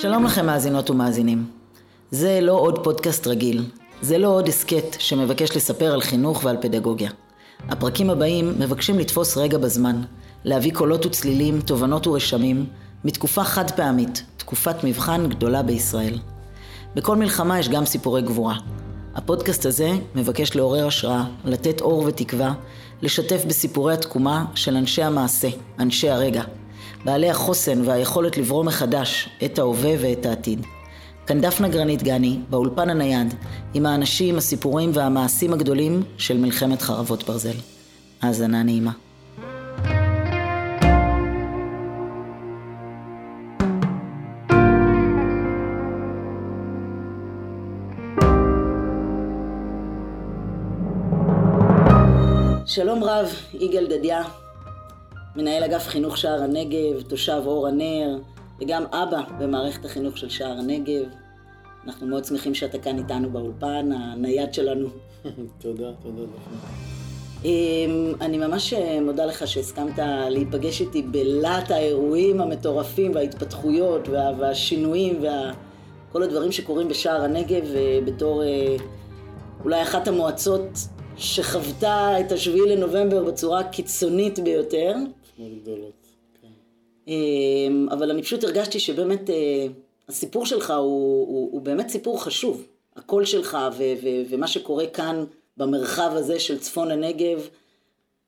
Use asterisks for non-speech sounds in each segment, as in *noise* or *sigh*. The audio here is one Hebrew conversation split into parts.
שלום לכם מאזינות ומאזינים. זה לא עוד פודקאסט רגיל, זה לא עוד הסכת שמבקש לספר על חינוך ועל פדגוגיה. הפרקים הבאים מבקשים לתפוס רגע בזמן, להביא קולות וצלילים, תובנות ורשמים, מתקופה חד פעמית, תקופת מבחן גדולה בישראל. בכל מלחמה יש גם סיפורי גבורה. הפודקאסט הזה מבקש לעורר השראה, לתת אור ותקווה, לשתף בסיפורי התקומה של אנשי המעשה, אנשי הרגע, בעלי החוסן והיכולת לברוא מחדש את ההווה ואת העתיד. כאן דפנה גרנית גני, באולפן הנייד, עם האנשים, הסיפורים והמעשים הגדולים של מלחמת חרבות ברזל. האזנה נעימה. שלום רב, יגאל דדיה, מנהל אגף חינוך שער הנגב, תושב אור הנר, וגם אבא במערכת החינוך של שער הנגב. אנחנו מאוד שמחים שאתה כאן איתנו באולפן, הנייד שלנו. *laughs* תודה, תודה דפנה. אמ, אני ממש מודה לך שהסכמת להיפגש איתי בלהט האירועים המטורפים וההתפתחויות וה, והשינויים וכל הדברים שקורים בשער הנגב אה, בתור אה, אולי אחת המועצות שחוותה את השביעי לנובמבר בצורה הקיצונית ביותר. מאוד גדולות, כן. אמ, אבל אני פשוט הרגשתי שבאמת אה, הסיפור שלך הוא, הוא, הוא באמת סיפור חשוב. הקול שלך ו, ו, ומה שקורה כאן במרחב הזה של צפון הנגב.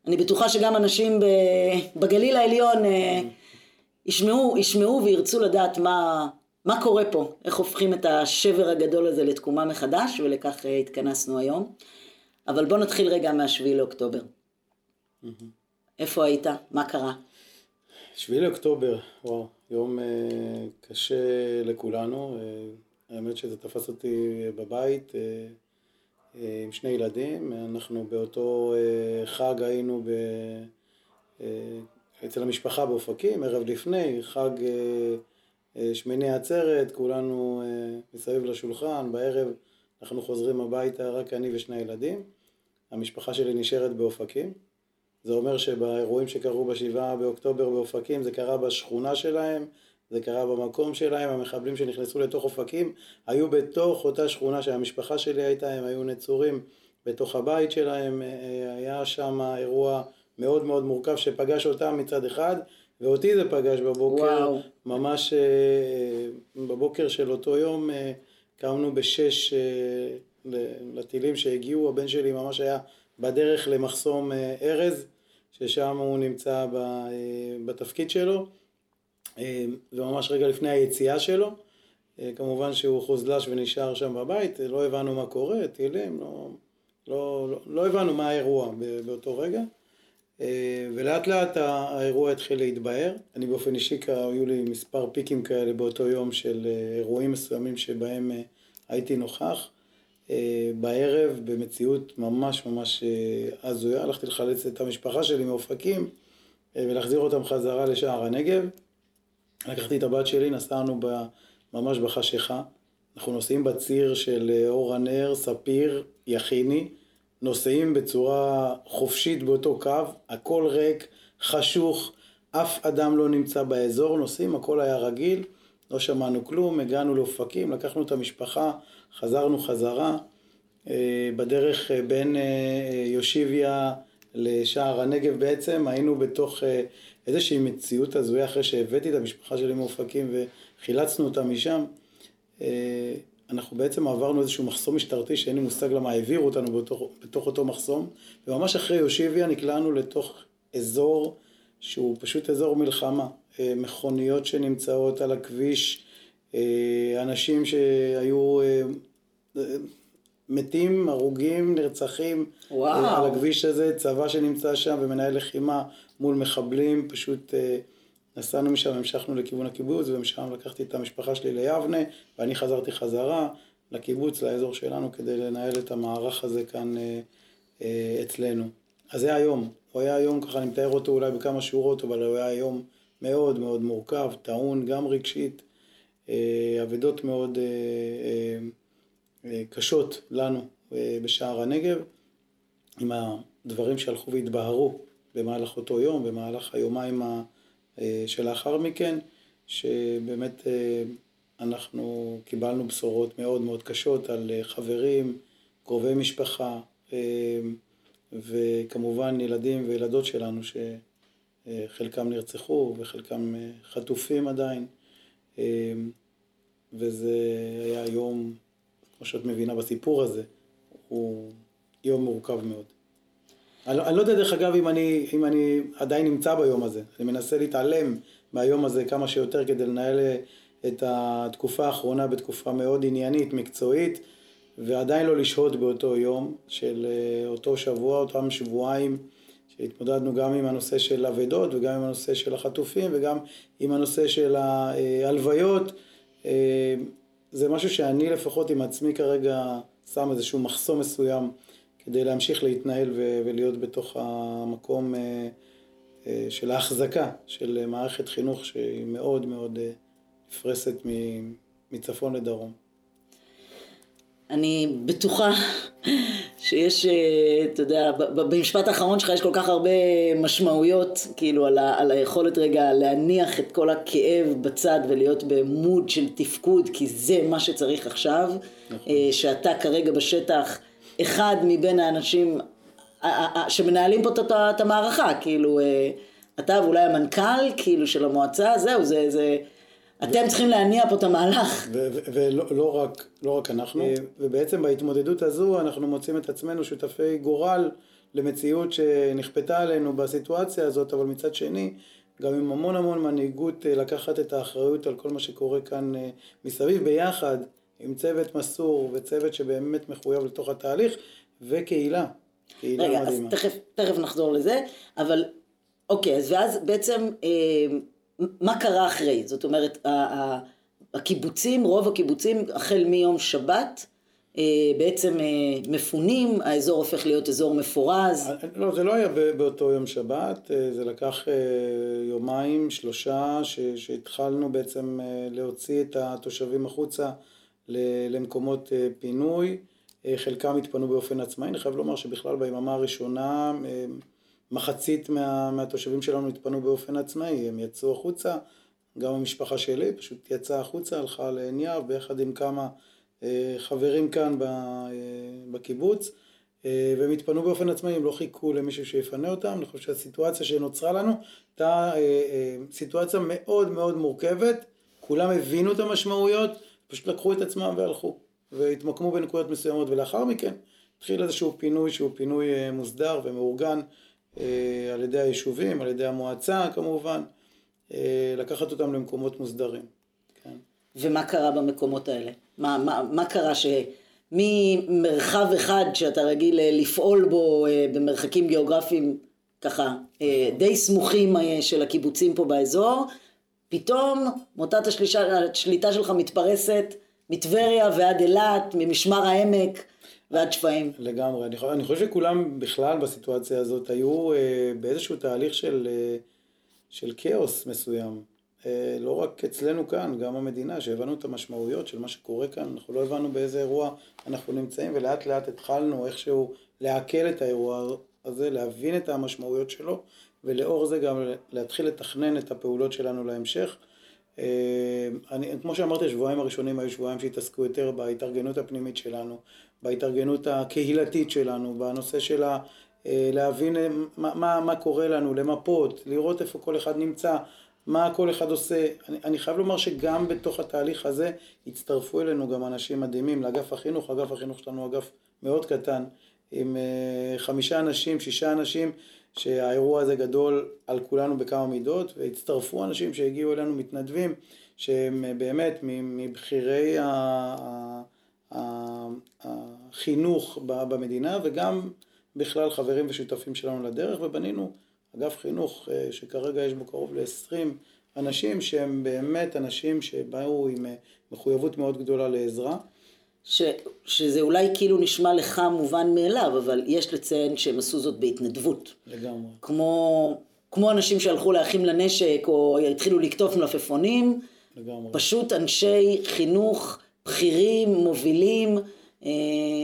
אני בטוחה שגם אנשים בגליל העליון אה, ישמעו, ישמעו וירצו לדעת מה, מה קורה פה, איך הופכים את השבר הגדול הזה לתקומה מחדש, ולכך אה, התכנסנו היום. אבל בוא נתחיל רגע מהשביעי לאוקטובר. איפה היית? מה קרה? שביעי לאוקטובר, וואו, יום אה, קשה לכולנו. אה, האמת שזה תפס אותי בבית אה, אה, עם שני ילדים. אנחנו באותו אה, חג היינו ב, אה, אצל המשפחה באופקים, ערב לפני, חג אה, אה, שמיני עצרת, כולנו אה, מסביב לשולחן, בערב אנחנו חוזרים הביתה, רק אני ושני ילדים. המשפחה שלי נשארת באופקים. זה אומר שבאירועים שקרו בשבעה באוקטובר באופקים, זה קרה בשכונה שלהם, זה קרה במקום שלהם, המחבלים שנכנסו לתוך אופקים היו בתוך אותה שכונה שהמשפחה שלי הייתה, הם היו נצורים בתוך הבית שלהם, היה שם אירוע מאוד מאוד מורכב שפגש אותם מצד אחד, ואותי זה פגש בבוקר, וואו. ממש אה, בבוקר של אותו יום אה, קמנו בשש אה, לטילים שהגיעו, הבן שלי ממש היה בדרך למחסום אה, ארז, ששם הוא נמצא אה, בתפקיד שלו, וממש רגע לפני היציאה שלו, כמובן שהוא חוזלש ונשאר שם בבית, לא הבנו מה קורה, טילים, לא, לא, לא, לא הבנו מה האירוע באותו רגע. ולאט לאט האירוע התחיל להתבהר. אני באופן אישי, היו לי מספר פיקים כאלה באותו יום של אירועים מסוימים שבהם הייתי נוכח. בערב, במציאות ממש ממש הזויה, הלכתי לחלץ את המשפחה שלי מאופקים ולהחזיר אותם חזרה לשער הנגב. לקחתי את הבת שלי, נסענו ממש בחשיכה. אנחנו נוסעים בציר של אור הנר, ספיר, יכיני. נוסעים בצורה חופשית באותו קו, הכל ריק, חשוך, אף אדם לא נמצא באזור, נוסעים, הכל היה רגיל, לא שמענו כלום, הגענו לאופקים, לקחנו את המשפחה, חזרנו חזרה, בדרך בין יושיביה לשער הנגב בעצם, היינו בתוך איזושהי מציאות הזויה אחרי שהבאתי את המשפחה שלי מאופקים וחילצנו אותה משם. אנחנו בעצם עברנו איזשהו מחסום משטרתי שאין לי מושג למה העבירו אותנו בתוך, בתוך אותו מחסום וממש אחרי יושיביה נקלענו לתוך אזור שהוא פשוט אזור מלחמה, מכוניות שנמצאות על הכביש, אנשים שהיו מתים, הרוגים, נרצחים וואו. על הכביש הזה, צבא שנמצא שם ומנהל לחימה מול מחבלים, פשוט נסענו משם, המשכנו לכיוון הקיבוץ, ומשם לקחתי את המשפחה שלי ליבנה, ואני חזרתי חזרה לקיבוץ, לאזור שלנו, כדי לנהל את המערך הזה כאן אה, אה, אצלנו. אז זה היום, הוא היה היום, ככה אני מתאר אותו אולי בכמה שורות, אבל הוא היה יום מאוד מאוד מורכב, טעון גם רגשית, אה, אבדות מאוד אה, אה, אה, קשות לנו אה, בשער הנגב, עם הדברים שהלכו והתבהרו במהלך אותו יום, במהלך היומיים. שלאחר מכן, שבאמת אנחנו קיבלנו בשורות מאוד מאוד קשות על חברים, קרובי משפחה, וכמובן ילדים וילדות שלנו שחלקם נרצחו וחלקם חטופים עדיין. וזה היה יום, כמו שאת מבינה בסיפור הזה, הוא יום מורכב מאוד. אני, אני לא יודע דרך אגב אם אני, אם אני עדיין נמצא ביום הזה, אני מנסה להתעלם מהיום הזה כמה שיותר כדי לנהל את התקופה האחרונה בתקופה מאוד עניינית, מקצועית, ועדיין לא לשהות באותו יום של אה, אותו שבוע, אותם שבועיים שהתמודדנו גם עם הנושא של אבדות וגם עם הנושא של החטופים וגם עם הנושא של ההלוויות. אה, זה משהו שאני לפחות עם עצמי כרגע שם איזשהו מחסום מסוים כדי להמשיך להתנהל ולהיות בתוך המקום אה, אה, של ההחזקה של מערכת חינוך שהיא מאוד מאוד נפרסת מצפון לדרום. אני בטוחה שיש, אה, אתה יודע, במשפט האחרון שלך יש כל כך הרבה משמעויות, כאילו, על, ה, על היכולת רגע להניח את כל הכאב בצד ולהיות במוד של תפקוד, כי זה מה שצריך עכשיו, נכון. אה, שאתה כרגע בשטח אחד מבין האנשים שמנהלים פה את המערכה, כאילו, אה, אתה ואולי המנכ"ל, כאילו, של המועצה, זהו, זה... זה אתם צריכים להניע פה את המהלך. ולא לא רק, לא רק אנחנו, אה, ובעצם בהתמודדות הזו אנחנו מוצאים את עצמנו שותפי גורל למציאות שנכפתה עלינו בסיטואציה הזאת, אבל מצד שני, גם עם המון המון מנהיגות אה, לקחת את האחריות על כל מה שקורה כאן אה, מסביב ביחד, עם צוות מסור וצוות שבאמת מחויב לתוך התהליך, וקהילה, קהילה רגע, מדהימה. רגע, אז תכף, תכף נחזור לזה, אבל אוקיי, אז ואז בעצם... אה, מה קרה אחרי? זאת אומרת, הקיבוצים, רוב הקיבוצים, החל מיום שבת, אה, בעצם אה, מפונים, האזור הופך להיות אזור מפורז. אה, לא, זה לא היה באותו יום שבת, זה לקח יומיים, שלושה, שהתחלנו בעצם להוציא את התושבים החוצה למקומות פינוי. חלקם התפנו באופן עצמאי, אני חייב לומר שבכלל ביממה הראשונה מחצית מה, מהתושבים שלנו התפנו באופן עצמאי, הם יצאו החוצה, גם המשפחה שלי פשוט יצאה החוצה, הלכה לעין יהב ביחד עם כמה אה, חברים כאן ב, אה, בקיבוץ, אה, והם התפנו באופן עצמאי, הם לא חיכו למישהו שיפנה אותם, אני חושב שהסיטואציה שנוצרה לנו הייתה סיטואציה מאוד מאוד מורכבת, כולם הבינו את המשמעויות, פשוט לקחו את עצמם והלכו, והתמקמו בנקודות מסוימות, ולאחר מכן התחיל איזשהו פינוי שהוא פינוי מוסדר ומאורגן. אה, על ידי היישובים, על ידי המועצה כמובן, אה, לקחת אותם למקומות מוסדרים. כן. ומה קרה במקומות האלה? מה, מה, מה קרה שממרחב אחד שאתה רגיל אה, לפעול בו במרחקים גיאוגרפיים ככה די סמוכים של הקיבוצים פה באזור, פתאום מוטת השליטה שלך מתפרסת מטבריה ועד אילת, ממשמר העמק, ועד שפיים. לגמרי. אני, אני חושב שכולם בכלל בסיטואציה הזאת היו אה, באיזשהו תהליך של, אה, של כאוס מסוים. אה, לא רק אצלנו כאן, גם המדינה, שהבנו את המשמעויות של מה שקורה כאן, אנחנו לא הבנו באיזה אירוע אנחנו נמצאים, ולאט לאט התחלנו איכשהו לעכל את האירוע הזה, להבין את המשמעויות שלו, ולאור זה גם להתחיל לתכנן את הפעולות שלנו להמשך. אה, אני, כמו שאמרתי, השבועיים הראשונים היו שבועיים שהתעסקו יותר בהתארגנות הפנימית שלנו, בהתארגנות הקהילתית שלנו, בנושא של ה... אה, להבין אה, מה, מה, מה קורה לנו, למפות, לראות איפה כל אחד נמצא, מה כל אחד עושה. אני, אני חייב לומר שגם בתוך התהליך הזה הצטרפו אלינו גם אנשים מדהימים לאגף החינוך, אגף החינוך שלנו אגף מאוד קטן, עם חמישה אנשים, שישה אנשים, שהאירוע הזה גדול על כולנו בכמה מידות, והצטרפו אנשים שהגיעו אלינו מתנדבים, שהם באמת מבכירי החינוך במדינה, וגם בכלל חברים ושותפים שלנו לדרך, ובנינו אגף חינוך אה, שכרגע יש בו קרוב ל-20 אנשים שהם באמת אנשים שבאו עם אה, מחויבות מאוד גדולה לעזרה. ש, שזה אולי כאילו נשמע לך מובן מאליו, אבל יש לציין שהם עשו זאת בהתנדבות. לגמרי. כמו, כמו אנשים שהלכו לאחים לנשק, או התחילו לקטוף מלפפונים. לגמרי. פשוט אנשי חינוך בכירים, מובילים, אה,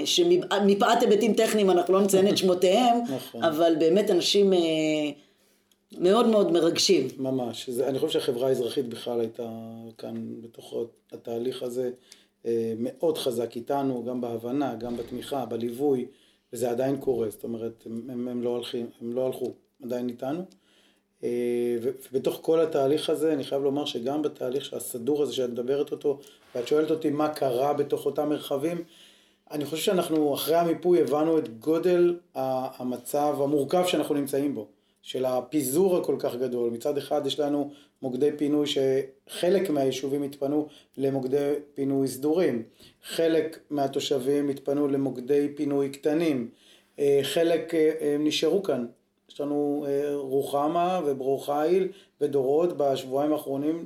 שמפאת היבטים טכניים אנחנו לא נציין את שמותיהם, *laughs* נכון. אבל באמת אנשים אה, מאוד מאוד מרגשים. ממש. זה, אני חושב שהחברה האזרחית בכלל הייתה כאן בתוך התהליך הזה אה, מאוד חזק איתנו, גם בהבנה, גם בתמיכה, בליווי, וזה עדיין קורה, זאת אומרת, הם, הם, הם, לא, הולכים, הם לא הלכו, עדיין איתנו. אה, ובתוך כל התהליך הזה, אני חייב לומר שגם בתהליך הסדור הזה שאת מדברת אותו, ואת שואלת אותי מה קרה בתוך אותם מרחבים, אני חושב שאנחנו אחרי המיפוי הבנו את גודל המצב המורכב שאנחנו נמצאים בו, של הפיזור הכל כך גדול. מצד אחד יש לנו מוקדי פינוי שחלק מהיישובים התפנו למוקדי פינוי סדורים, חלק מהתושבים התפנו למוקדי פינוי קטנים, אה, חלק אה, נשארו כאן. יש לנו אה, רוחמה וברור חיל ודורות בשבועיים האחרונים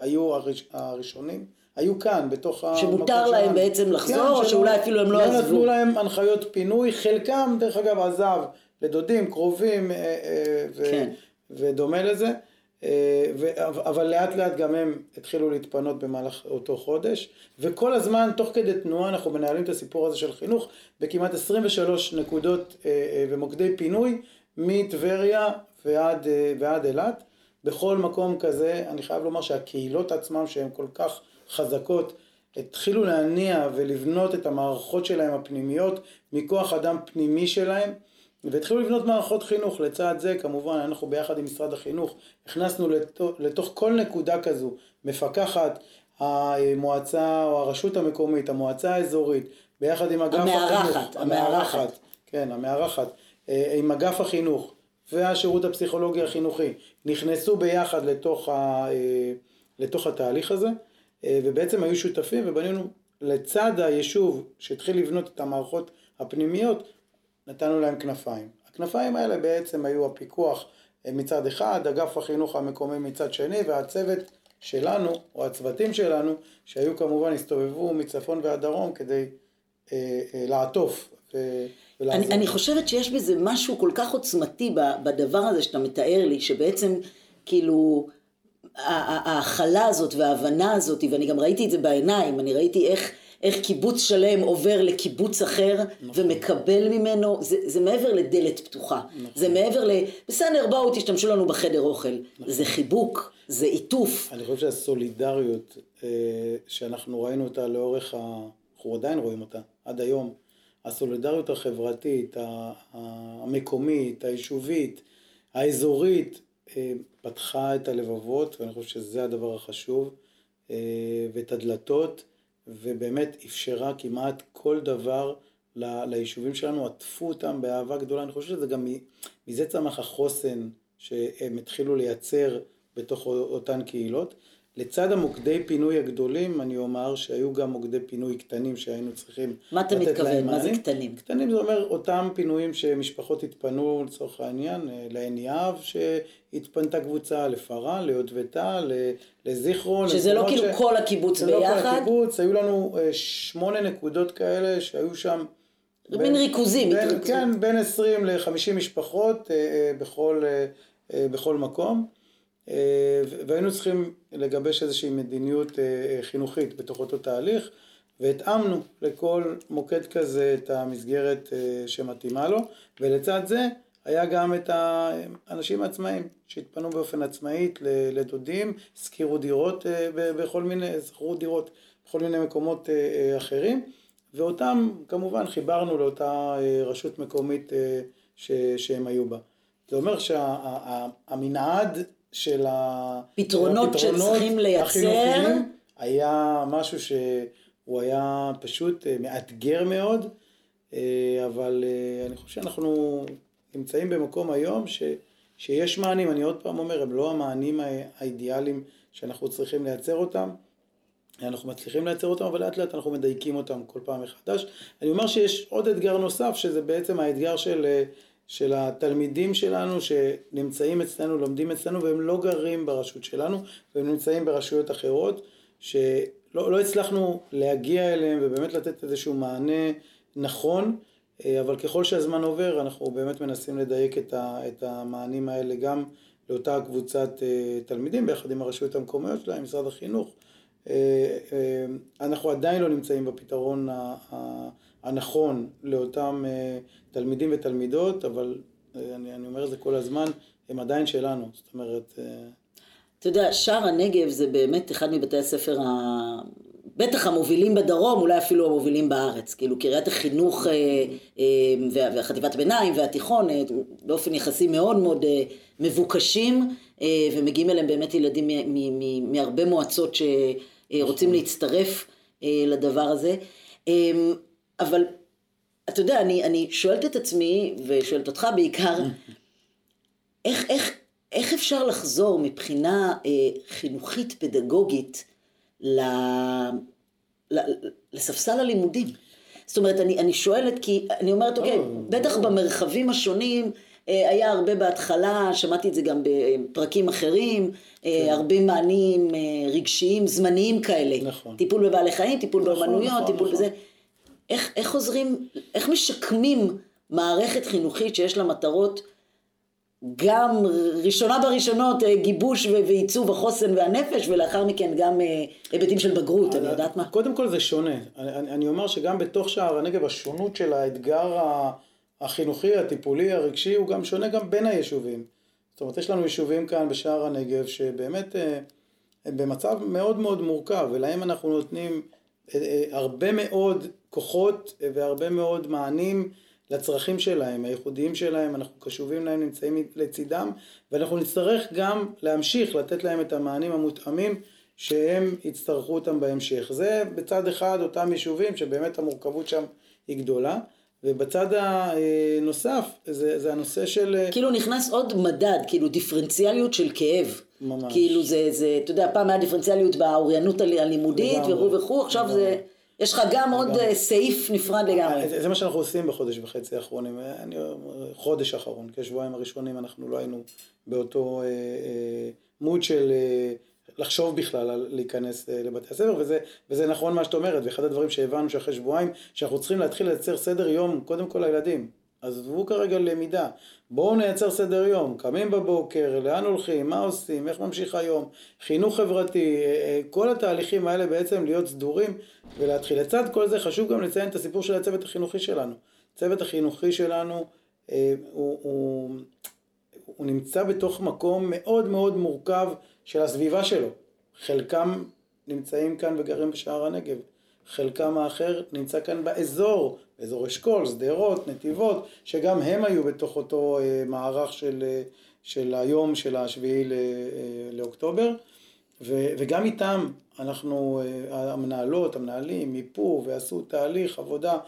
היו הראשונים היו כאן, בתוך המקום שלנו. שמותר להם. בעצם לחזור, כן, או שאולי אפילו הם לא עזבו. לא נתנו להם הנחיות פינוי, חלקם דרך אגב עזב לדודים, קרובים, אה, אה, ו- כן. ודומה לזה, אה, אבל לאט לאט גם הם התחילו להתפנות במהלך אותו חודש, וכל הזמן, תוך כדי תנועה, אנחנו מנהלים את הסיפור הזה של חינוך בכמעט 23 נקודות ומוקדי פינוי, מטבריה ועד, ועד אילת. בכל מקום כזה, אני חייב לומר שהקהילות עצמם, שהן כל כך חזקות, התחילו להניע ולבנות את המערכות שלהם הפנימיות מכוח אדם פנימי שלהם והתחילו לבנות מערכות חינוך. לצד זה כמובן אנחנו ביחד עם משרד החינוך הכנסנו לתוך, לתוך כל נקודה כזו מפקחת המועצה או הרשות המקומית, המועצה האזורית, ביחד עם אגף המארחת, החינוך, המארחת, כן, המארחת, אה, עם אגף החינוך והשירות הפסיכולוגי החינוכי, נכנסו ביחד לתוך, ה, אה, לתוך התהליך הזה. אה, ובעצם היו שותפים ובנינו לצד היישוב שהתחיל לבנות את המערכות הפנימיות, נתנו להם כנפיים. הכנפיים האלה בעצם היו הפיקוח אה, מצד אחד, אגף החינוך המקומי מצד שני, והצוות שלנו, או הצוותים שלנו, שהיו כמובן, הסתובבו מצפון ועד דרום כדי אה, אה, לעטוף. אני, אני חושבת שיש בזה משהו כל כך עוצמתי בדבר הזה שאתה מתאר לי, שבעצם כאילו ההכלה הזאת וההבנה הזאת, ואני גם ראיתי את זה בעיניים, אני ראיתי איך, איך קיבוץ שלם עובר לקיבוץ אחר נכון. ומקבל ממנו, זה, זה מעבר לדלת פתוחה, נכון. זה מעבר ל... בסדר, בואו תשתמשו לנו בחדר אוכל. נכון. זה חיבוק, זה עיטוף. אני חושב שהסולידריות אה, שאנחנו ראינו אותה לאורך ה... אנחנו עדיין רואים אותה, עד היום. הסולידריות החברתית, המקומית, היישובית, האזורית, אה, פתחה את הלבבות, ואני חושב שזה הדבר החשוב, אה, ואת הדלתות, ובאמת אפשרה כמעט כל דבר ליישובים שלנו, עטפו אותם באהבה גדולה. אני חושב שזה גם מזה צמח החוסן שהם התחילו לייצר בתוך אותן קהילות. לצד המוקדי פינוי הגדולים, אני אומר שהיו גם מוקדי פינוי קטנים שהיינו צריכים לתת להם. מה אתה מתכוון? מה זה קטנים? קטנים זה אומר אותם פינויים שמשפחות התפנו לצורך העניין, אה, לעין יהב שהתפנתה קבוצה, לפארן, ליוטבתה, לזיכרון. שזה לא כאילו ש... כל הקיבוץ ביחד? זה לא כל הקיבוץ, היו לנו אה, שמונה נקודות כאלה שהיו שם. מין ריכוזים. בין, כן, בין 20 ל-50 משפחות אה, בכל, בכל מקום. אה, והיינו צריכים לגבש איזושהי מדיניות אה, חינוכית בתוך אותו תהליך, והתאמנו לכל מוקד כזה את המסגרת אה, שמתאימה לו, ולצד זה היה גם את האנשים העצמאיים שהתפנו באופן עצמאית לדודים, שכירו דירות בכל מיני, שכרו דירות בכל מיני מקומות אחרים, ואותם כמובן חיברנו לאותה רשות מקומית שהם היו בה. זה אומר שהמנעד של הפתרונות שצריכים לייצר היה משהו שהוא היה פשוט אה, מאתגר מאוד, אה, אבל אה, אני חושב שאנחנו נמצאים במקום היום ש, שיש מענים, אני עוד פעם אומר, הם לא המענים האידיאליים שאנחנו צריכים לייצר אותם. אנחנו מצליחים לייצר אותם, אבל לאט לאט אנחנו מדייקים אותם כל פעם מחדש. אני אומר שיש עוד אתגר נוסף, שזה בעצם האתגר של של התלמידים שלנו שנמצאים אצלנו, לומדים אצלנו והם לא גרים ברשות שלנו והם נמצאים ברשויות אחרות שלא לא הצלחנו להגיע אליהם ובאמת לתת איזשהו מענה נכון אה, אבל ככל שהזמן עובר אנחנו באמת מנסים לדייק את, ה, את המענים האלה גם לאותה קבוצת אה, תלמידים ביחד עם הרשויות המקומיות שלהם, משרד החינוך. אה, אנחנו עדיין לא נמצאים בפתרון הנכון לאותם תלמידים ותלמידות, אבל אה, אני, אני אומר את זה כל הזמן, הם עדיין שלנו. זאת אומרת... אה, אתה יודע, שער הנגב זה באמת אחד מבתי הספר ה... בטח המובילים בדרום, אולי אפילו המובילים בארץ. כאילו קריית החינוך אה, אה, והחטיבת ביניים והתיכון, אה, באופן יחסי מאוד מאוד אה, מבוקשים, אה, ומגיעים אליהם באמת ילדים מהרבה מועצות שרוצים נכון. להצטרף אה, לדבר הזה. אה, אבל אתה יודע, אני, אני שואלת את עצמי, ושואלת אותך בעיקר, איך, איך, איך אפשר לחזור מבחינה אה, חינוכית פדגוגית ל, ל, לספסל הלימודים? זאת אומרת, אני, אני שואלת כי, אני אומרת, אוקיי, בטח במרחבים השונים, אה, היה הרבה בהתחלה, שמעתי את זה גם בפרקים אחרים, אה, כן. הרבה מענים אה, רגשיים, זמניים כאלה. נכון. טיפול בבעלי חיים, טיפול נכון, באמנויות, נכון, טיפול נכון. בזה. איך, איך עוזרים, איך משקמים מערכת חינוכית שיש לה מטרות גם ראשונה בראשונות אה, גיבוש ועיצוב החוסן והנפש ולאחר מכן גם אה, היבטים של בגרות, אני יודעת מה. קודם כל זה שונה. אני, אני אומר שגם בתוך שער הנגב השונות של האתגר החינוכי, הטיפולי, הרגשי, הוא גם שונה גם בין היישובים. זאת אומרת, יש לנו יישובים כאן בשער הנגב שבאמת אה, הם במצב מאוד מאוד מורכב ולהם אנחנו נותנים הרבה מאוד כוחות והרבה מאוד מענים לצרכים שלהם, הייחודיים שלהם, אנחנו קשובים להם, נמצאים לצידם, ואנחנו נצטרך גם להמשיך לתת להם את המענים המותאמים שהם יצטרכו אותם בהמשך. זה בצד אחד אותם יישובים שבאמת המורכבות שם היא גדולה. ובצד הנוסף זה, זה הנושא של... כאילו נכנס עוד מדד, כאילו דיפרנציאליות של כאב. ממש. כאילו זה, זה, אתה יודע, פעם היה דיפרנציאליות באוריינות הלימודית וכו' וכו', עכשיו. זה... יש לך גם עוד אה, סעיף נפרד לגמרי. זה מה שאנחנו עושים בחודש וחצי האחרונים. אני, חודש האחרון, כשבועיים הראשונים אנחנו לא היינו באותו אה, אה, מוד של אה, לחשוב בכלל על להיכנס אה, לבתי הספר, וזה, וזה נכון מה שאת אומרת, ואחד הדברים שהבנו שאחרי שבועיים, שאנחנו צריכים להתחיל לייצר סדר יום, קודם כל לילדים. עזבו כרגע למידה, בואו נייצר סדר יום, קמים בבוקר, לאן הולכים, מה עושים, איך ממשיך היום, חינוך חברתי, אה, אה, כל התהליכים האלה בעצם להיות סדורים ולהתחיל. לצד כל זה חשוב גם לציין את הסיפור של הצוות החינוכי שלנו. הצוות החינוכי שלנו אה, הוא, הוא, הוא נמצא בתוך מקום מאוד מאוד מורכב של הסביבה שלו. חלקם נמצאים כאן וגרים בשער הנגב. חלקם האחר נמצא כאן באזור, באזור אשכול, שדרות, נתיבות, שגם הם היו בתוך אותו אה, מערך של, אה, של היום של השביעי אה, לאוקטובר, ו, וגם איתם אנחנו, המנהלות, המנהלים, מיפו ועשו תהליך עבודה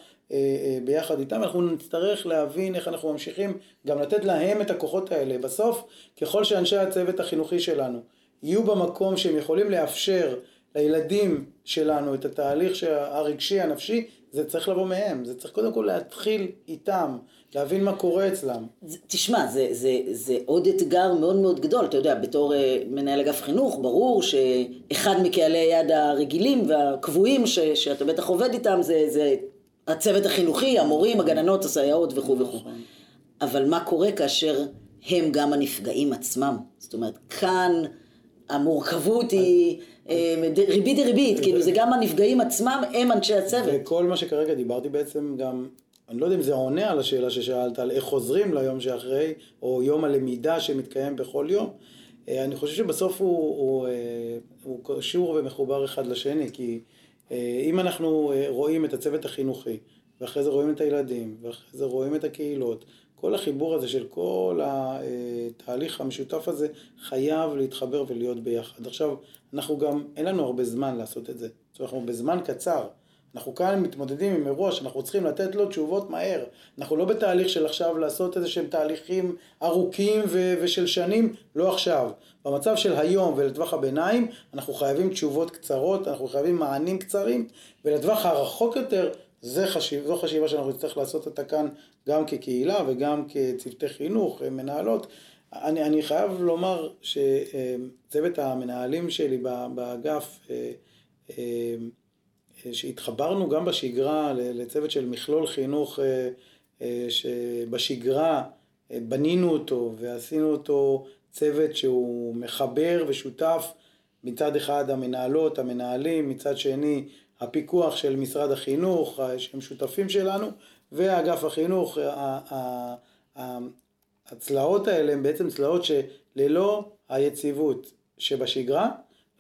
ביחד איתם, אנחנו נצטרך להבין איך אנחנו ממשיכים גם לתת להם את הכוחות האלה. בסוף, ככל שאנשי הצוות החינוכי שלנו יהיו במקום שהם יכולים לאפשר לילדים שלנו את התהליך הרגשי, הנפשי, זה צריך לבוא מהם, זה צריך קודם כל להתחיל איתם, להבין מה קורה אצלם. תשמע, זה, זה, זה עוד אתגר מאוד מאוד גדול, אתה יודע, בתור uh, מנהל אגף חינוך, ברור שאחד מקהלי יד הרגילים והקבועים ש, שאתה בטח עובד איתם זה, זה הצוות החינוכי, המורים, הגננות, הסייעות וכו' וכו'. נכון. אבל מה קורה כאשר הם גם הנפגעים עצמם? זאת אומרת, כאן המורכבות היא... אה, ריבית דריבית, כאילו זה גם הנפגעים עצמם, הם אנשי הצוות. וכל מה שכרגע דיברתי בעצם גם, אני לא יודע אם זה עונה על השאלה ששאלת, על איך חוזרים ליום שאחרי, או יום הלמידה שמתקיים בכל יום. אה, אני חושב שבסוף הוא, הוא, אה, הוא קשור ומחובר אחד לשני, כי אם אנחנו רואים את הצוות החינוכי, ואחרי זה רואים את הילדים, ואחרי זה רואים את הקהילות, כל החיבור הזה של כל התהליך המשותף הזה חייב להתחבר ולהיות ביחד. עכשיו, אנחנו גם, אין לנו הרבה זמן לעשות את זה. זאת אומרת, אנחנו בזמן קצר. אנחנו כאן מתמודדים עם אירוע שאנחנו צריכים לתת לו תשובות מהר. אנחנו לא בתהליך של עכשיו לעשות איזה שהם תהליכים ארוכים ו- ושל שנים, לא עכשיו. במצב של היום ולטווח הביניים, אנחנו חייבים תשובות קצרות, אנחנו חייבים מענים קצרים, ולטווח הרחוק יותר, זה חשיב, זו חשיבה שאנחנו נצטרך לעשות אותה כאן גם כקהילה וגם כצוותי חינוך, מנהלות. אני, אני חייב לומר שצוות המנהלים שלי באגף, אה, אה, שהתחברנו גם בשגרה לצוות של מכלול חינוך אה, שבשגרה בנינו אותו ועשינו אותו צוות שהוא מחבר ושותף מצד אחד המנהלות, המנהלים, מצד שני הפיקוח של משרד החינוך, שהם שותפים שלנו, ואגף החינוך, הצלעות האלה הן בעצם צלעות שללא היציבות שבשגרה,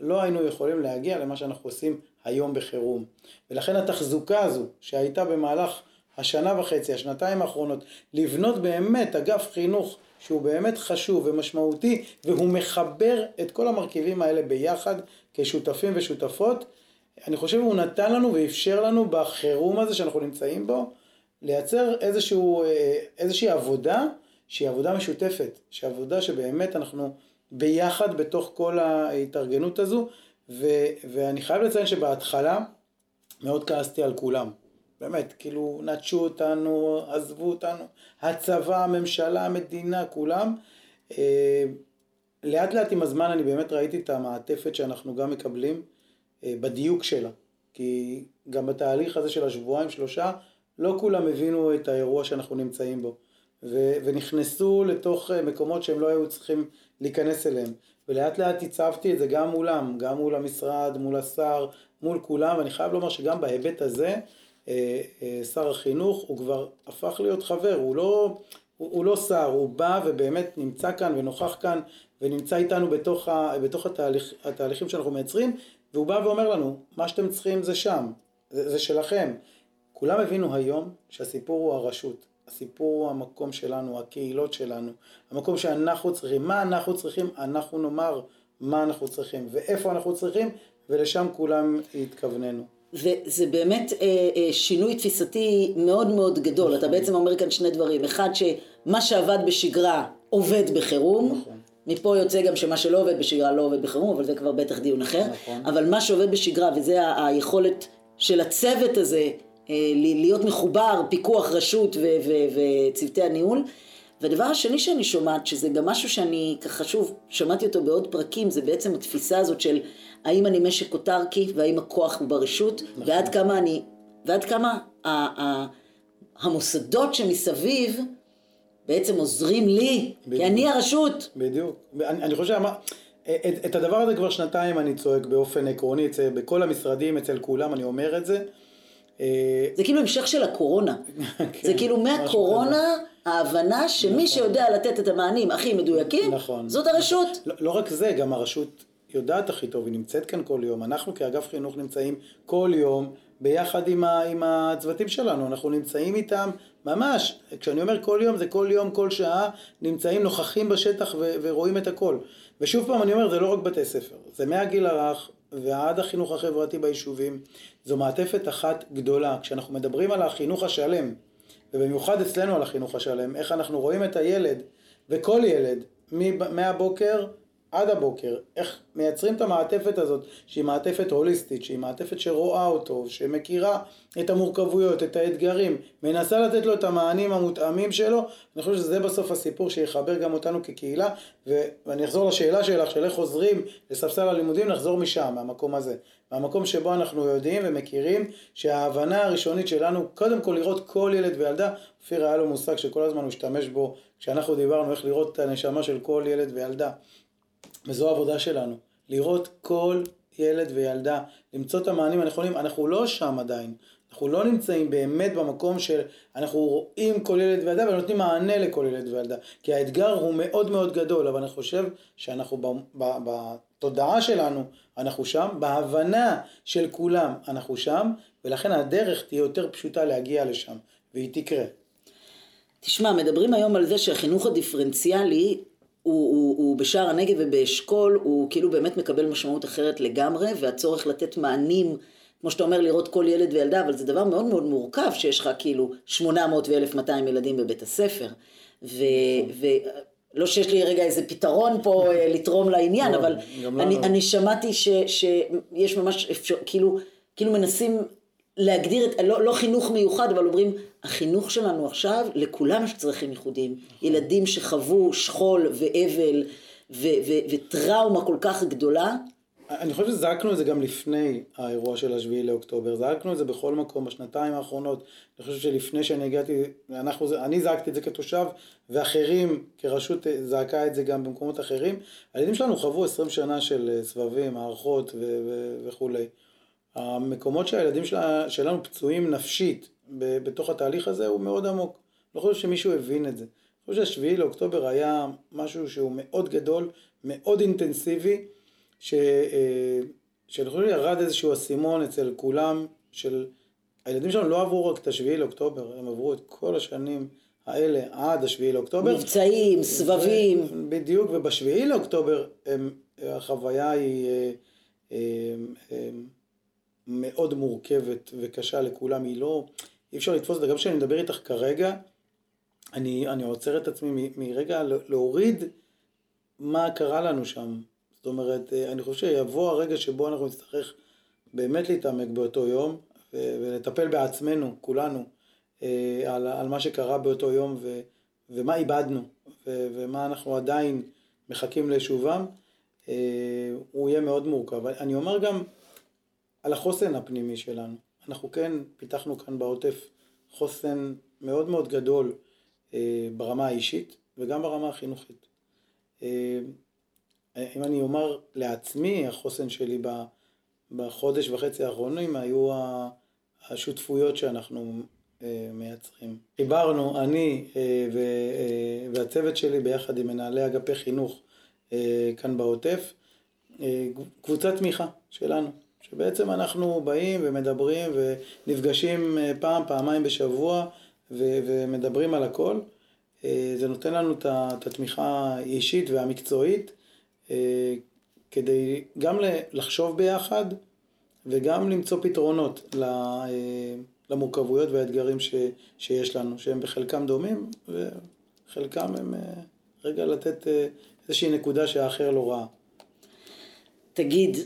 לא היינו יכולים להגיע למה שאנחנו עושים היום בחירום. ולכן התחזוקה הזו שהייתה במהלך השנה וחצי, השנתיים האחרונות, לבנות באמת אגף חינוך שהוא באמת חשוב ומשמעותי, והוא מחבר את כל המרכיבים האלה ביחד כשותפים ושותפות, אני חושב הוא נתן לנו ואפשר לנו בחירום הזה שאנחנו נמצאים בו, לייצר איזשהו, אה, איזושהי עבודה שהיא עבודה משותפת, שהיא עבודה שבאמת אנחנו ביחד בתוך כל ההתארגנות הזו, ו, ואני חייב לציין שבהתחלה מאוד כעסתי על כולם. באמת, כאילו, נטשו אותנו, עזבו אותנו, הצבא, הממשלה, המדינה, כולם. אה, לאט לאט עם הזמן אני באמת ראיתי את המעטפת שאנחנו גם מקבלים אה, בדיוק שלה. כי גם בתהליך הזה של השבועיים שלושה, לא כולם הבינו את האירוע שאנחנו נמצאים בו. ו- ונכנסו לתוך אה, מקומות שהם לא היו צריכים להיכנס אליהם. ולאט לאט הצבתי את זה גם מולם, גם מול המשרד, מול השר, מול כולם, ואני חייב לומר שגם בהיבט הזה, אה, אה, שר החינוך הוא כבר הפך להיות חבר, הוא לא, הוא, הוא לא שר, הוא בא ובאמת נמצא כאן ונוכח כאן ונמצא איתנו בתוך, ה, בתוך התהליך, התהליכים שאנחנו מייצרים, והוא בא ואומר לנו, מה שאתם צריכים זה שם, זה, זה שלכם. כולם הבינו היום שהסיפור הוא הרשות. הסיפור הוא המקום שלנו, הקהילות שלנו, המקום שאנחנו צריכים. מה אנחנו צריכים? אנחנו נאמר מה אנחנו צריכים ואיפה אנחנו צריכים, ולשם כולם התכווננו. וזה באמת אה, אה, שינוי תפיסתי מאוד מאוד גדול. נכון. אתה בעצם אומר כאן שני דברים. אחד, שמה שעבד בשגרה עובד בחירום. נכון. מפה יוצא גם שמה שלא עובד בשגרה לא עובד בחירום, אבל זה כבר בטח דיון אחר. נכון. אבל מה שעובד בשגרה, וזה היכולת של הצוות הזה להיות מחובר, פיקוח רשות וצוותי הניהול. והדבר השני שאני שומעת, שזה גם משהו שאני ככה שוב, שמעתי אותו בעוד פרקים, זה בעצם התפיסה הזאת של האם אני משק אוטרקי והאם הכוח הוא ברשות, נכון. ועד כמה אני, ועד כמה ה, ה, המוסדות שמסביב בעצם עוזרים לי, בדיוק. כי אני הרשות. בדיוק. אני, אני חושב, את, את הדבר הזה כבר שנתיים אני צועק באופן עקרוני, בכל המשרדים, אצל כולם, אני אומר את זה. אה, זה כאילו המשך של הקורונה. *laughs* כן, זה כאילו מהקורונה, ההבנה שמי נכון. שיודע לתת את המענים הכי מדויקים, נכון. זאת הרשות. לא, לא רק זה, גם הרשות יודעת הכי טוב, היא נמצאת כאן כל יום. אנחנו כאגף חינוך נמצאים כל יום ביחד עם, ה, עם הצוותים שלנו, אנחנו נמצאים איתם ממש, כשאני אומר כל יום זה כל יום, כל שעה, נמצאים נוכחים בשטח ו, ורואים את הכל. ושוב פעם אני אומר, זה לא רק בתי ספר, זה מהגיל הרך ועד החינוך החברתי ביישובים, זו מעטפת אחת גדולה. כשאנחנו מדברים על החינוך השלם, ובמיוחד אצלנו על החינוך השלם, איך אנחנו רואים את הילד, וכל ילד, מהבוקר עד הבוקר, איך מייצרים את המעטפת הזאת, שהיא מעטפת הוליסטית, שהיא מעטפת שרואה אותו, שמכירה את המורכבויות, את האתגרים, מנסה לתת לו את המענים המותאמים שלו, אני חושב שזה בסוף הסיפור שיחבר גם אותנו כקהילה, ואני אחזור לשאלה שלך, של איך חוזרים לספסל הלימודים, נחזור משם, מהמקום הזה. מהמקום שבו אנחנו יודעים ומכירים שההבנה הראשונית שלנו, קודם כל לראות כל ילד וילדה, אופיר היה לו מושג שכל הזמן הוא השתמש בו, כשאנחנו דיברנו איך לראות את הנשמה של כל ילד וילדה. וזו העבודה שלנו, לראות כל ילד וילדה, למצוא את המענים הנכונים, אנחנו לא שם עדיין, אנחנו לא נמצאים באמת במקום של אנחנו רואים כל ילד וילדה ונותנים מענה לכל ילד וילדה, כי האתגר הוא מאוד מאוד גדול, אבל אני חושב שאנחנו בתודעה שלנו אנחנו שם, בהבנה של כולם אנחנו שם, ולכן הדרך תהיה יותר פשוטה להגיע לשם, והיא תקרה. תשמע, מדברים היום על זה שהחינוך הדיפרנציאלי הוא, הוא, הוא בשער הנגב ובאשכול, הוא כאילו באמת מקבל משמעות אחרת לגמרי, והצורך לתת מענים, כמו שאתה אומר, לראות כל ילד וילדה, אבל זה דבר מאוד מאוד מורכב שיש לך כאילו 800 ו-1200 ילדים בבית הספר. ו... ו לא שיש לי רגע איזה פתרון פה אה, לתרום לעניין, לא, אבל אני, אני שמעתי ש, שיש ממש אפשר, כאילו, כאילו מנסים להגדיר את, לא, לא חינוך מיוחד, אבל אומרים, החינוך שלנו עכשיו, לכולם יש צרכים ייחודיים. נכון. ילדים שחוו שכול ואבל ו- ו- וטראומה כל כך גדולה. אני חושב שזעקנו את זה גם לפני האירוע של השביעי לאוקטובר, זעקנו את זה בכל מקום בשנתיים האחרונות, אני חושב שלפני שאני הגעתי, אנחנו, אני זעקתי את זה כתושב, ואחרים כרשות זעקה את זה גם במקומות אחרים. הילדים שלנו חוו 20 שנה של סבבים, מערכות וכולי. המקומות שהילדים שלנו פצועים נפשית בתוך התהליך הזה הוא מאוד עמוק. לא חושב שמישהו הבין את זה. אני חושב שהשביעי לאוקטובר היה משהו שהוא מאוד גדול, מאוד אינטנסיבי, ש... אה, שאני חושב שירד איזשהו אסימון אצל כולם, של... הילדים שלנו לא עברו רק את השביעי לאוקטובר, הם עברו את כל השנים האלה עד השביעי לאוקטובר. מבצעים, סבבים. בדיוק, ובשביעי לאוקטובר הם... החוויה היא אה, אה, מאוד מורכבת וקשה לכולם, היא לא... אי אפשר לתפוס את זה, גם כשאני מדבר איתך כרגע, אני, אני עוצר את עצמי מרגע להוריד מה קרה לנו שם. זאת אומרת, אה, אני חושב שיבוא הרגע שבו אנחנו נצטרך באמת להתעמק באותו יום ולטפל בעצמנו, כולנו, אה, על, על מה שקרה באותו יום ו, ומה איבדנו ומה אנחנו עדיין מחכים לשובם, אה, הוא יהיה מאוד מורכב. אני אומר גם על החוסן הפנימי שלנו. אנחנו כן פיתחנו כאן בעוטף חוסן מאוד מאוד גדול אה, ברמה האישית וגם ברמה החינוכית. אה, אם אני אומר לעצמי, החוסן שלי בחודש וחצי האחרונים היו השותפויות שאנחנו אה, מייצרים. חיברנו, אני והצוות שלי ביחד עם מנהלי אגפי חינוך כאן בעוטף, קבוצת תמיכה שלנו, שבעצם אנחנו באים ומדברים ונפגשים פעם, פעמיים בשבוע ו- ומדברים על הכל. אה, זה נותן לנו את התמיכה האישית והמקצועית אה, כדי גם לחשוב ביחד וגם למצוא פתרונות אה, למורכבויות והאתגרים ש, שיש לנו, שהם בחלקם דומים וחלקם הם רגע לתת איזושהי נקודה שהאחר לא ראה. תגיד,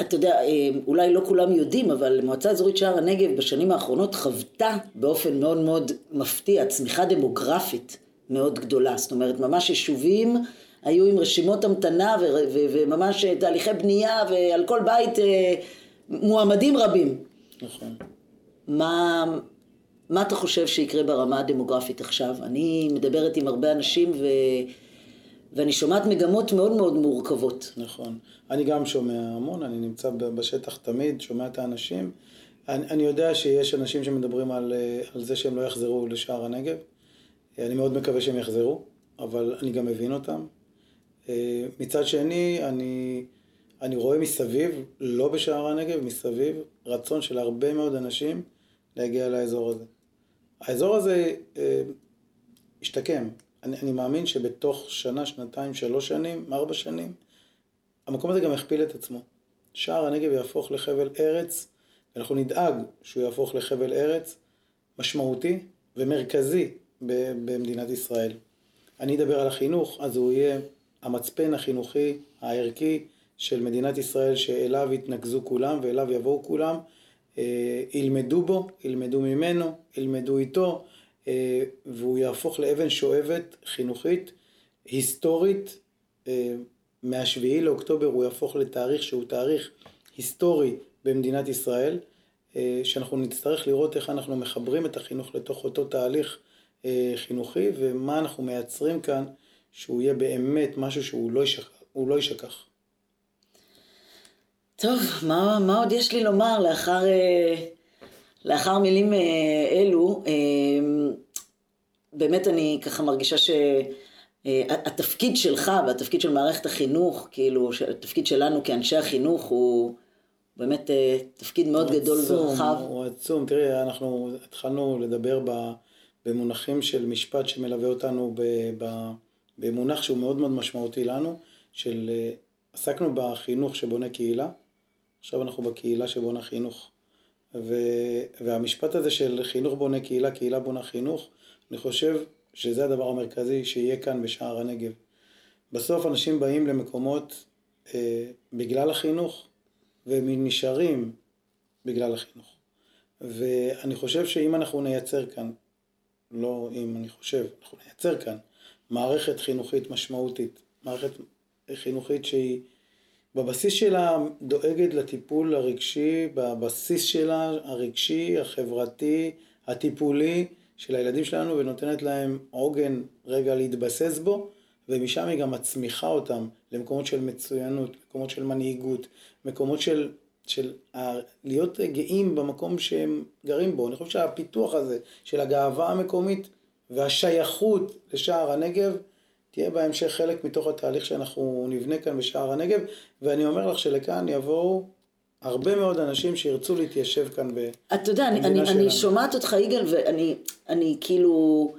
אתה יודע, אה, אולי לא כולם יודעים, אבל מועצה אזורית שער הנגב בשנים האחרונות חוותה באופן מאוד מאוד מפתיע צמיחה דמוגרפית מאוד גדולה. זאת אומרת, ממש יישובים היו עם רשימות המתנה וממש תהליכי בנייה ועל כל בית אה, מועמדים רבים. נכון. מה, מה אתה חושב שיקרה ברמה הדמוגרפית עכשיו? אני מדברת עם הרבה אנשים ו... ואני שומעת מגמות מאוד מאוד מורכבות. נכון. אני גם שומע המון, אני נמצא בשטח תמיד, שומע את האנשים. אני, אני יודע שיש אנשים שמדברים על, אה, על זה שהם לא יחזרו לשער הנגב. אני מאוד מקווה שהם יחזרו, אבל אני גם מבין אותם. אה, מצד שני, אני, אני רואה מסביב, לא בשער הנגב, מסביב, רצון של הרבה מאוד אנשים להגיע לאזור הזה. האזור הזה אה, השתקם. אני, אני מאמין שבתוך שנה, שנתיים, שלוש שנים, ארבע שנים, המקום הזה גם יכפיל את עצמו. שער הנגב יהפוך לחבל ארץ, ואנחנו נדאג שהוא יהפוך לחבל ארץ משמעותי ומרכזי במדינת ישראל. אני אדבר על החינוך, אז הוא יהיה המצפן החינוכי, הערכי של מדינת ישראל, שאליו יתנקזו כולם ואליו יבואו כולם, אה, ילמדו בו, ילמדו ממנו, ילמדו איתו, והוא יהפוך לאבן שואבת חינוכית, היסטורית, אה, מהשביעי לאוקטובר הוא יהפוך לתאריך שהוא תאריך היסטורי במדינת ישראל, אה, שאנחנו נצטרך לראות איך אנחנו מחברים את החינוך לתוך אותו תהליך חינוכי, ומה אנחנו מייצרים כאן, שהוא יהיה באמת משהו שהוא לא יישכח. לא. טוב, מה, מה עוד יש לי לומר לאחר... לאחר מילים אה, אלו, אה, באמת אני ככה מרגישה שהתפקיד אה, שלך והתפקיד של מערכת החינוך, כאילו, התפקיד שלנו כאנשי החינוך הוא באמת תפקיד מאוד גדול ורחב. הוא עצום, תראי, אנחנו התחלנו לדבר במונחים של משפט שמלווה אותנו במונח שהוא מאוד מאוד משמעותי לנו, של עסקנו בחינוך שבונה קהילה, עכשיו אנחנו בקהילה שבונה חינוך. ו, והמשפט הזה של חינוך בונה קהילה, קהילה בונה חינוך, אני חושב שזה הדבר המרכזי שיהיה כאן בשער הנגב. בסוף אנשים באים למקומות אה, בגלל החינוך, והם נשארים בגלל החינוך. ואני חושב שאם אנחנו נייצר כאן, לא אם אני חושב, אנחנו נייצר כאן מערכת חינוכית משמעותית, מערכת חינוכית שהיא בבסיס שלה דואגת לטיפול הרגשי, בבסיס שלה הרגשי, החברתי, הטיפולי של הילדים שלנו ונותנת להם עוגן רגע להתבסס בו ומשם היא גם מצמיחה אותם למקומות של מצוינות, מקומות של מנהיגות, מקומות של, של ה, להיות גאים במקום שהם גרים בו. אני חושב שהפיתוח הזה של הגאווה המקומית והשייכות לשער הנגב תהיה בהמשך חלק מתוך התהליך שאנחנו נבנה כאן בשער הנגב, ואני אומר לך שלכאן יבואו הרבה מאוד אנשים שירצו להתיישב כאן במדינה שלנו. אתה יודע, אני, אני, אני שומעת אותך יגאל, ואני אני כאילו,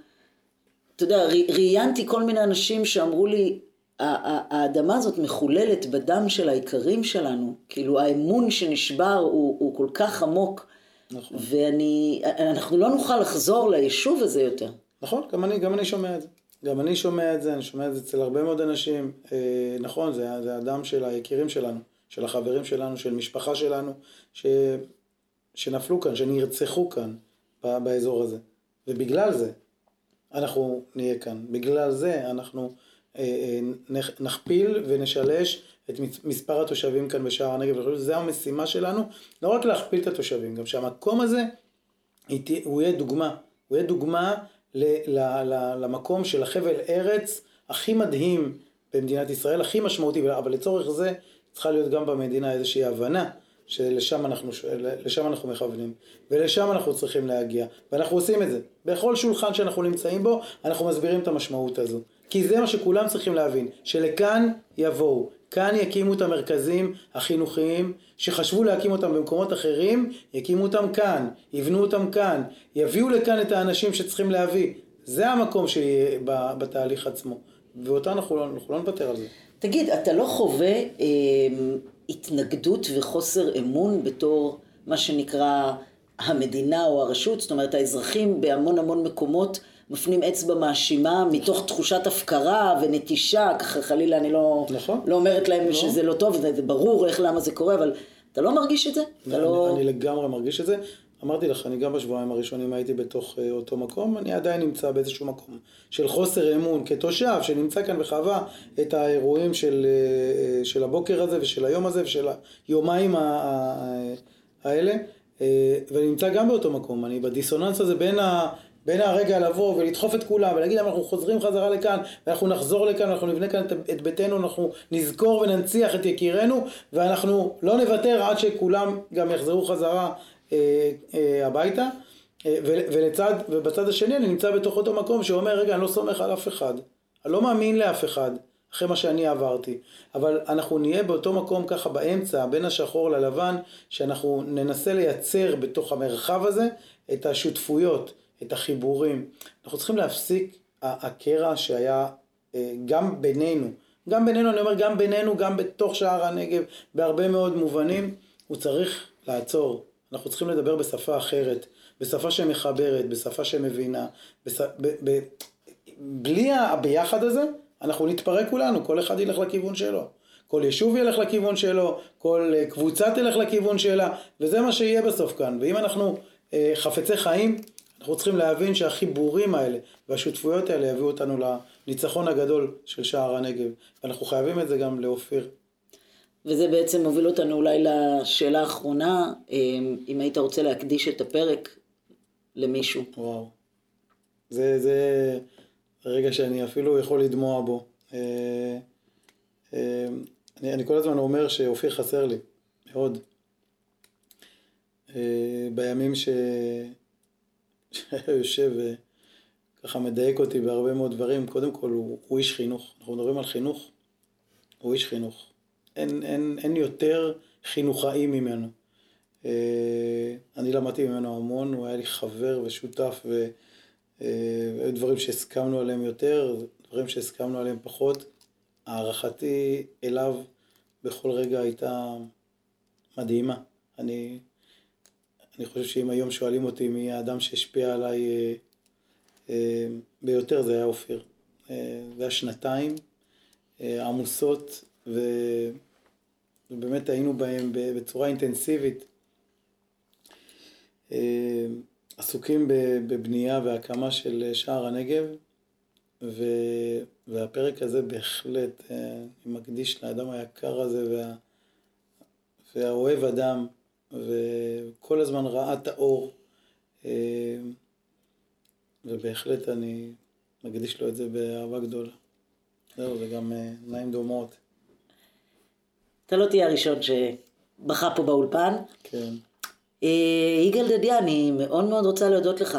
אתה יודע, ראיינתי כל מיני אנשים שאמרו לי, האדמה הזאת מחוללת בדם של האיכרים שלנו, כאילו האמון שנשבר הוא, הוא כל כך עמוק, נכון. ואני, אנחנו לא נוכל לחזור ליישוב הזה יותר. נכון, גם אני, גם אני שומע את זה. גם אני שומע את זה, אני שומע את זה אצל הרבה מאוד אנשים. אה, נכון, זה, זה הדם של היקירים שלנו, של החברים שלנו, של משפחה שלנו, ש, שנפלו כאן, שנרצחו כאן, באזור הזה. ובגלל זה אנחנו נהיה כאן. בגלל זה אנחנו אה, אה, נכפיל ונשלש את מספר התושבים כאן בשער הנגב. אני חושב שזו המשימה שלנו, לא רק להכפיל את התושבים, גם שהמקום הזה הוא יהיה דוגמה. הוא יהיה דוגמה למקום של החבל ארץ הכי מדהים במדינת ישראל, הכי משמעותי, אבל לצורך זה צריכה להיות גם במדינה איזושהי הבנה שלשם אנחנו, אנחנו מכוונים, ולשם אנחנו צריכים להגיע, ואנחנו עושים את זה. בכל שולחן שאנחנו נמצאים בו, אנחנו מסבירים את המשמעות הזו. כי זה מה שכולם צריכים להבין, שלכאן יבואו, כאן יקימו את המרכזים החינוכיים שחשבו להקים אותם במקומות אחרים, יקימו אותם כאן, יבנו אותם כאן, יביאו לכאן את האנשים שצריכים להביא. זה המקום שיהיה בתהליך עצמו, ואותה אנחנו לא, אנחנו לא נוותר על זה. תגיד, אתה לא חווה אה, התנגדות וחוסר אמון בתור מה שנקרא המדינה או הרשות? זאת אומרת, האזרחים בהמון המון מקומות מפנים אצבע מאשימה מתוך תחושת הפקרה ונטישה, ככה חלילה אני לא, נכון. לא אומרת להם לא. שזה לא טוב, זה, זה ברור איך למה זה קורה, אבל אתה לא מרגיש את זה? אני, לא... אני לגמרי מרגיש את זה. אמרתי לך, אני גם בשבועיים הראשונים הייתי בתוך uh, אותו מקום, אני עדיין נמצא באיזשהו מקום של חוסר אמון כתושב שנמצא כאן וחווה את האירועים של, uh, של הבוקר הזה ושל היום הזה ושל היומיים האלה, ואני נמצא גם באותו מקום, אני בדיסוננס הזה בין ה... בין הרגע לבוא ולדחוף את כולם ולהגיד להם אנחנו חוזרים חזרה לכאן ואנחנו נחזור לכאן, אנחנו נבנה כאן את ביתנו, אנחנו נזכור וננציח את יקירנו ואנחנו לא נוותר עד שכולם גם יחזרו חזרה אה, אה, הביתה. אה, ולצד, ובצד השני אני נמצא בתוך אותו מקום שאומר רגע אני לא סומך על אף אחד, אני לא מאמין לאף אחד אחרי מה שאני עברתי. אבל אנחנו נהיה באותו מקום ככה באמצע, בין השחור ללבן, שאנחנו ננסה לייצר בתוך המרחב הזה את השותפויות, את החיבורים. אנחנו צריכים להפסיק הקרע שהיה אה, גם בינינו, גם בינינו, אני אומר גם בינינו, גם בתוך שער הנגב, בהרבה מאוד מובנים, הוא צריך לעצור. אנחנו צריכים לדבר בשפה אחרת, בשפה שמחברת, בשפה שמבינה. בש... ב... ב... בלי הביחד הזה, אנחנו נתפרק כולנו, כל אחד ילך לכיוון שלו. כל יישוב ילך לכיוון שלו, כל אה, קבוצה תלך לכיוון שלה, וזה מה שיהיה בסוף כאן. ואם אנחנו אה, חפצי חיים, אנחנו צריכים להבין שהחיבורים האלה והשותפויות האלה יביאו אותנו לניצחון הגדול של שער הנגב, ואנחנו חייבים את זה גם לאופיר. וזה בעצם מוביל אותנו אולי לשאלה האחרונה, אמ, אם היית רוצה להקדיש את הפרק למישהו. וואו. זה, זה רגע שאני אפילו יכול לדמוע בו. אה, אה, אני, אני כל הזמן אומר שאופיר חסר לי, מאוד. אה, בימים ש... שהיה יושב וככה מדייק אותי בהרבה מאוד דברים, קודם כל הוא, הוא איש חינוך. אנחנו מדברים על חינוך, הוא איש חינוך. אין, אין, אין יותר חינוכאי ממנו. אה, אני למדתי ממנו המון, הוא היה לי חבר ושותף, והיו אה, דברים שהסכמנו עליהם יותר, דברים שהסכמנו עליהם פחות. הערכתי אליו בכל רגע הייתה מדהימה. אני, אני חושב שאם היום שואלים אותי מי האדם שהשפיע עליי אה, אה, ביותר, זה היה אופיר. אה, זה היה שנתיים עמוסות, ו... ובאמת היינו בהם בצורה אינטנסיבית. עסוקים בבנייה והקמה של שער הנגב, ו... והפרק הזה בהחלט, אני מקדיש לאדם היקר הזה וה... והאוהב אדם. וכל הזמן ראה את האור, אה, ובהחלט אני מקדיש לו את זה באהבה גדולה. זהו, זה גם אה, עיניים דומות. אתה לא תהיה הראשון שבכה פה באולפן. כן. אה, יגאל דדיה, אני מאוד מאוד רוצה להודות לך.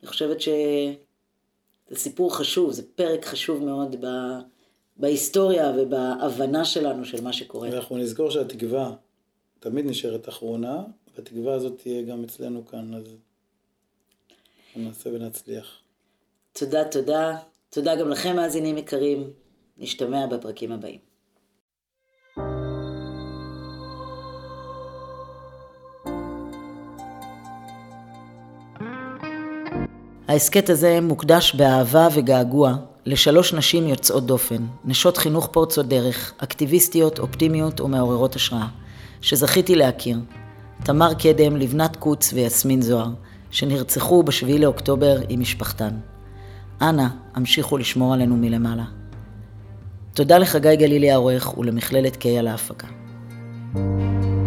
אני חושבת זה סיפור חשוב, זה פרק חשוב מאוד ב... בהיסטוריה ובהבנה שלנו של מה שקורה. ואנחנו נזכור שהתקווה תמיד נשארת אחרונה, והתקווה הזאת תהיה גם אצלנו כאן, אז נעשה ונצליח. תודה, תודה. תודה גם לכם, מאזינים יקרים. נשתמע בפרקים הבאים. ההסכת הזה מוקדש באהבה וגעגוע לשלוש נשים יוצאות דופן, נשות חינוך פורצות דרך, אקטיביסטיות, אופטימיות ומעוררות השראה, שזכיתי להכיר. תמר קדם, לבנת קוץ ויסמין זוהר, שנרצחו ב-7 לאוקטובר עם משפחתן. אנא, המשיכו לשמור עלינו מלמעלה. תודה לחגי גלילי העורך ולמכללת קיי על ההפקה. thank you